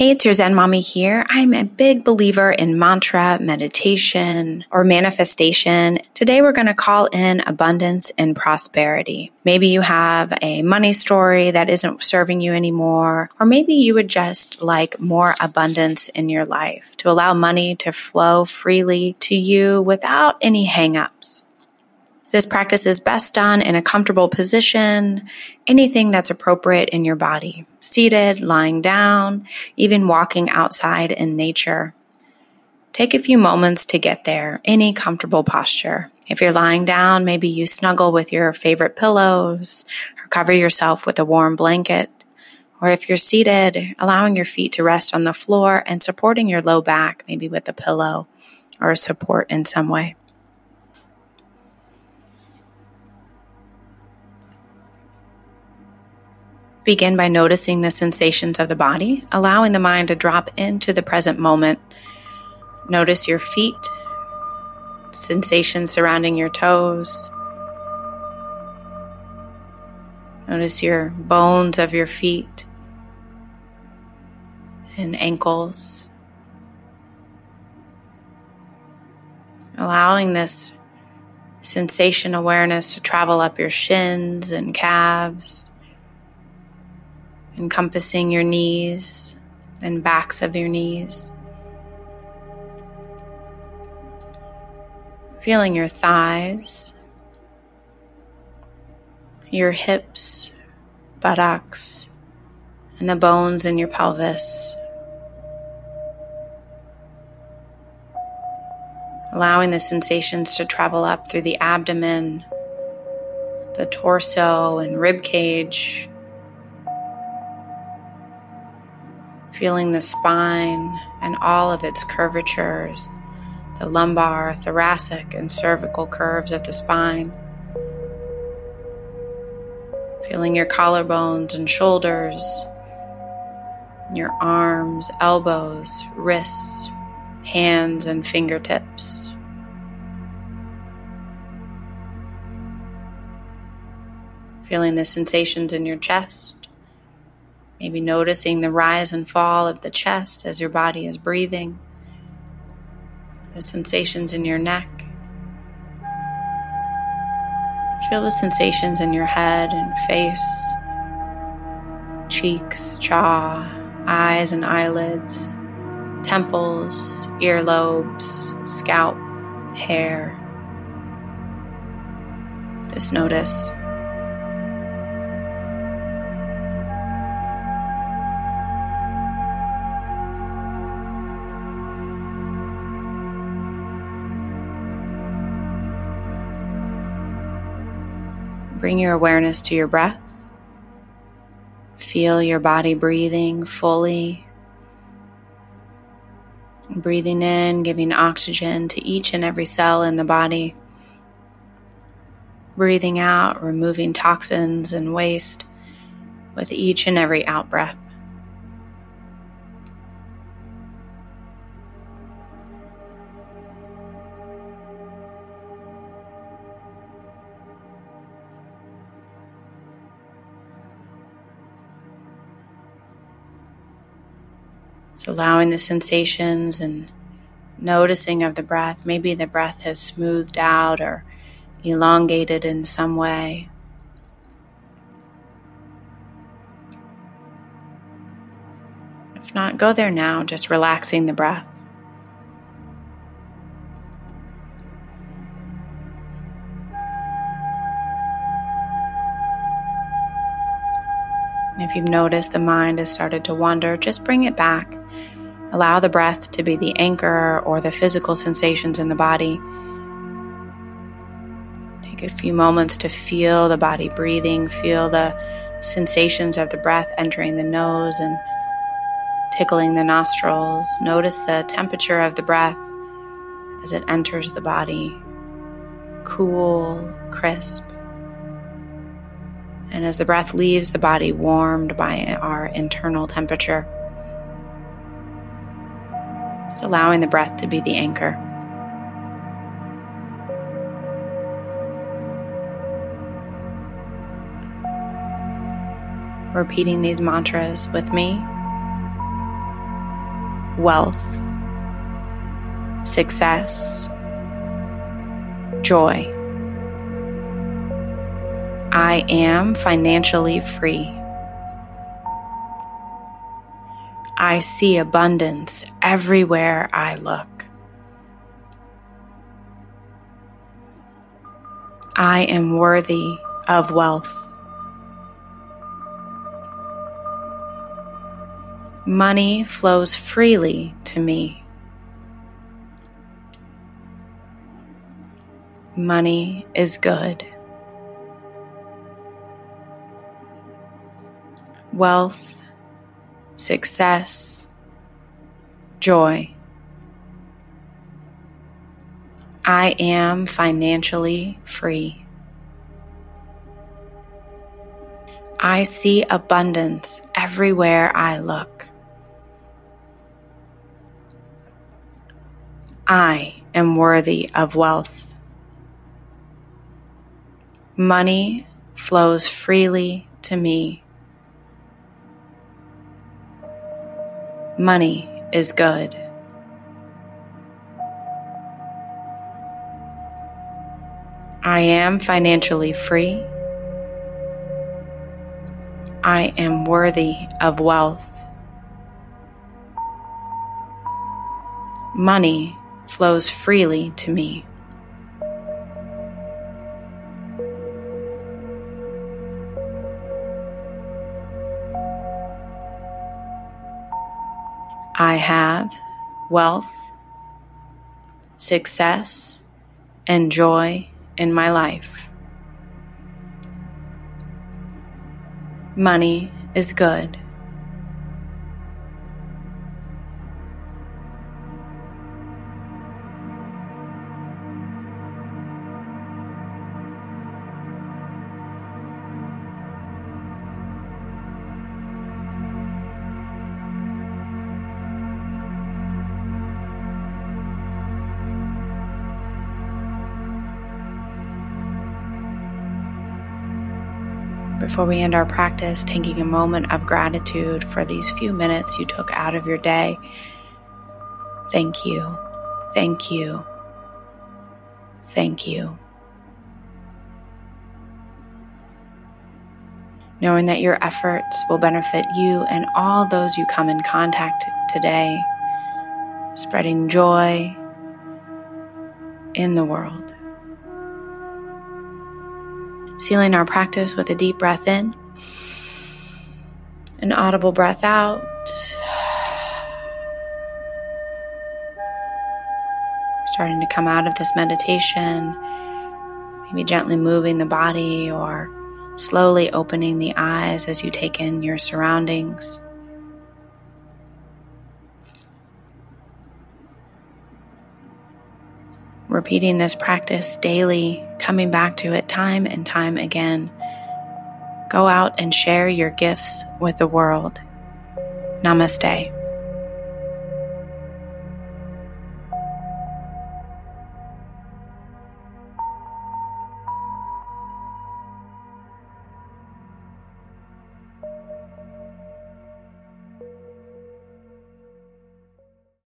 Hey, it's your Zen Mommy here. I'm a big believer in mantra, meditation, or manifestation. Today we're going to call in abundance and prosperity. Maybe you have a money story that isn't serving you anymore, or maybe you would just like more abundance in your life to allow money to flow freely to you without any hangups. This practice is best done in a comfortable position, anything that's appropriate in your body, seated, lying down, even walking outside in nature. Take a few moments to get there, any comfortable posture. If you're lying down, maybe you snuggle with your favorite pillows or cover yourself with a warm blanket. Or if you're seated, allowing your feet to rest on the floor and supporting your low back, maybe with a pillow or a support in some way. Begin by noticing the sensations of the body, allowing the mind to drop into the present moment. Notice your feet, sensations surrounding your toes. Notice your bones of your feet and ankles. Allowing this sensation awareness to travel up your shins and calves encompassing your knees and backs of your knees. Feeling your thighs, your hips, buttocks, and the bones in your pelvis. Allowing the sensations to travel up through the abdomen, the torso, and rib cage, feeling the spine and all of its curvatures, the lumbar, thoracic, and cervical curves of the spine. Feeling your collarbones and shoulders, your arms, elbows, wrists, hands, and fingertips. Feeling the sensations in your chest Maybe noticing the rise and fall of the chest as your body is breathing, the sensations in your neck. Feel the sensations in your head and face, cheeks, jaw, eyes and eyelids, temples, earlobes, scalp, hair. Just notice. Bring your awareness to your breath. Feel your body breathing fully. Breathing in, giving oxygen to each and every cell in the body. Breathing out, removing toxins and waste with each and every out breath. So, allowing the sensations and noticing of the breath. Maybe the breath has smoothed out or elongated in some way. If not, go there now, just relaxing the breath. And if you've noticed the mind has started to wander, just bring it back Allow the breath to be the anchor or the physical sensations in the body. Take a few moments to feel the body breathing, feel the sensations of the breath entering the nose and tickling the nostrils. Notice the temperature of the breath as it enters the body cool, crisp. And as the breath leaves the body, warmed by our internal temperature. Just allowing the breath to be the anchor. Repeating these mantras with me. wealth, success, joy. I am financially free. I see abundance everywhere I look. I am worthy of wealth. Money flows freely to me. Money is good. Wealth, success, joy. I am financially free. I see abundance everywhere I look. I am worthy of wealth. Money flows freely to me. Money is good. I am financially free. I am worthy of wealth. Money flows freely to me. Have wealth, success, and joy in my life. Money is good. Before we end our practice, taking a moment of gratitude for these few minutes you took out of your day. Thank you. Thank you. Thank you. Knowing that your efforts will benefit you and all those you come in contact today, spreading joy in the world sealing our practice with a deep breath in, an audible breath out. Starting to come out of this meditation, maybe gently moving the body or slowly opening the eyes as you take in your surroundings. Repeating this practice daily, coming back to it time and time again. Go out and share your gifts with the world. Namaste.